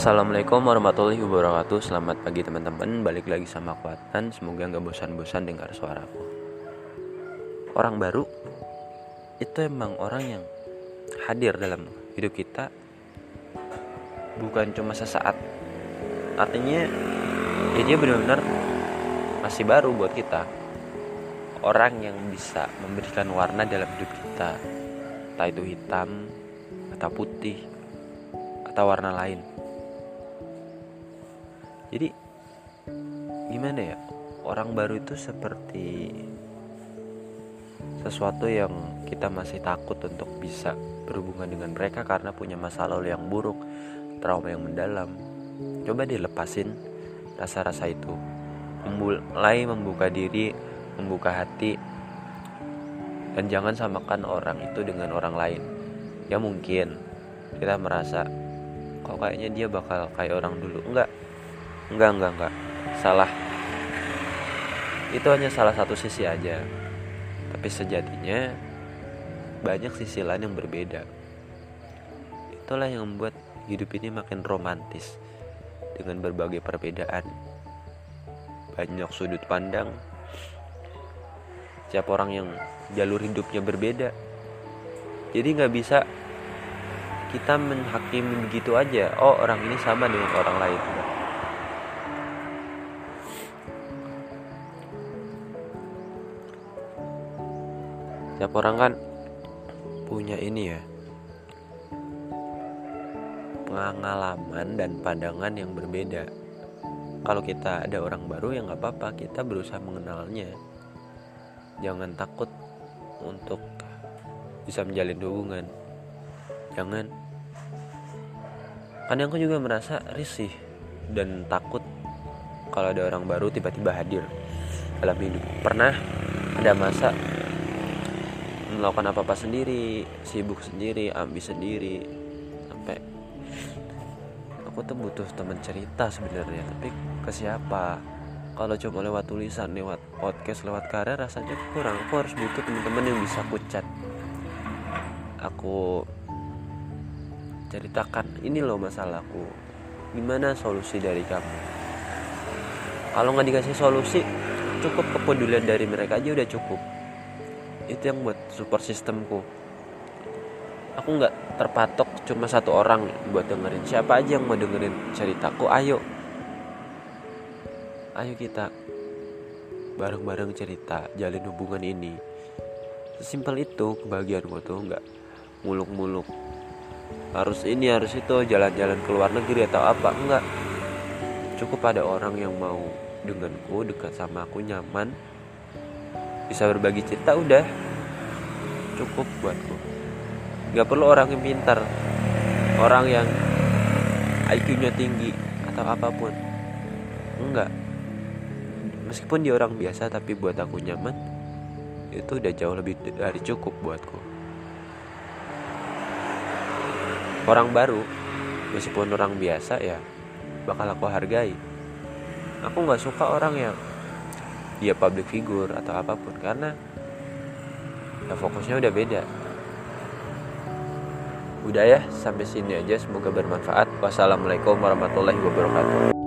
Assalamualaikum warahmatullahi wabarakatuh. Selamat pagi teman-teman. Balik lagi sama Kuatan Semoga nggak bosan-bosan dengar suaraku. Orang baru Itu emang orang yang Hadir dalam hidup kita. Bukan cuma sesaat. Artinya Ya dia benar-benar Masih baru buat kita. Orang yang bisa memberikan warna dalam hidup kita. Entah itu hitam Atau putih Atau warna lain jadi gimana ya? Orang baru itu seperti sesuatu yang kita masih takut untuk bisa berhubungan dengan mereka karena punya masa lalu yang buruk trauma yang mendalam. Coba dilepasin rasa-rasa itu. Mulai membuka diri membuka hati dan jangan samakan orang itu dengan orang lain. Ya mungkin kita merasa kok kayaknya dia bakal kayak orang dulu? Enggak Enggak, enggak, enggak. Salah. Itu hanya salah satu sisi aja. Tapi sejatinya banyak sisi lain yang berbeda. Itulah yang membuat hidup ini makin romantis dengan berbagai perbedaan. Banyak sudut pandang. Siapa orang yang jalur hidupnya berbeda. Jadi nggak bisa kita menghakimi begitu aja. Oh orang ini sama dengan orang lain. Setiap orang kan punya ini ya pengalaman dan pandangan yang berbeda. Kalau kita ada orang baru ya nggak apa-apa, kita berusaha mengenalnya. Jangan takut untuk bisa menjalin hubungan. Jangan. Kadang aku juga merasa risih dan takut kalau ada orang baru tiba-tiba hadir dalam hidup. Pernah ada masa melakukan apa-apa sendiri sibuk sendiri ambis sendiri. Sampai aku tuh butuh teman cerita sebenarnya tapi ke siapa? Kalau cuma lewat tulisan lewat podcast lewat karya rasanya kurang. Aku harus butuh teman-teman yang bisa aku chat. Aku ceritakan ini loh masalahku. Gimana solusi dari kamu? Kalau nggak dikasih solusi cukup kepedulian dari mereka aja udah cukup itu yang buat support sistemku aku nggak terpatok cuma satu orang buat dengerin. Siapa aja yang mau dengerin ceritaku ayo. Ayo kita bareng-bareng cerita jalin hubungan ini. Sesimpel itu kebahagiaan gue tuh nggak muluk-muluk. Harus ini harus itu jalan-jalan ke luar negeri atau apa enggak cukup ada orang yang mau denganku dekat sama aku nyaman bisa berbagi cerita udah. Cukup buatku. Nggak perlu orang yang pintar orang yang IQ-nya tinggi atau apa pun. Enggak meskipun dia orang biasa tapi buat aku nyaman itu udah jauh lebih dari cukup buatku. Orang baru meskipun orang biasa ya bakal aku hargai. Aku nggak suka orang yang dia public figure atau apa pun karena ya fokusnya udah beda. Udah ya sampai sini aja semoga bermanfaat. Wassalamualaikum warahmatullahi wabarakatuh